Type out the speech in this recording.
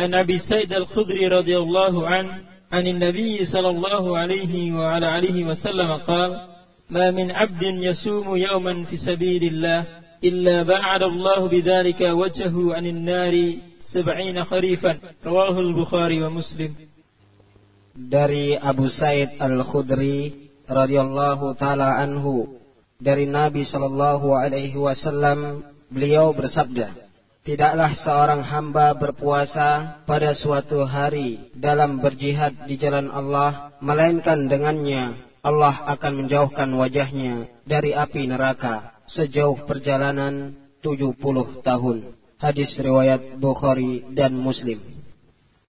عن أبي سيد الخدري رضي الله عنه عن النبي صلى الله عليه وعلى عليه وسلم قال ما من عبد يصوم يوما في سبيل الله إلا بعد الله بذلك وجهه عن النار سبعين خريفا. رواه البخاري ومسلم. Dari Abu Said Al-Khudri radhiyallahu taala anhu dari Nabi sallallahu alaihi wasallam beliau bersabda Tidaklah seorang hamba berpuasa pada suatu hari dalam berjihad di jalan Allah melainkan dengannya Allah akan menjauhkan wajahnya dari api neraka sejauh perjalanan 70 tahun. Hadis riwayat Bukhari dan Muslim.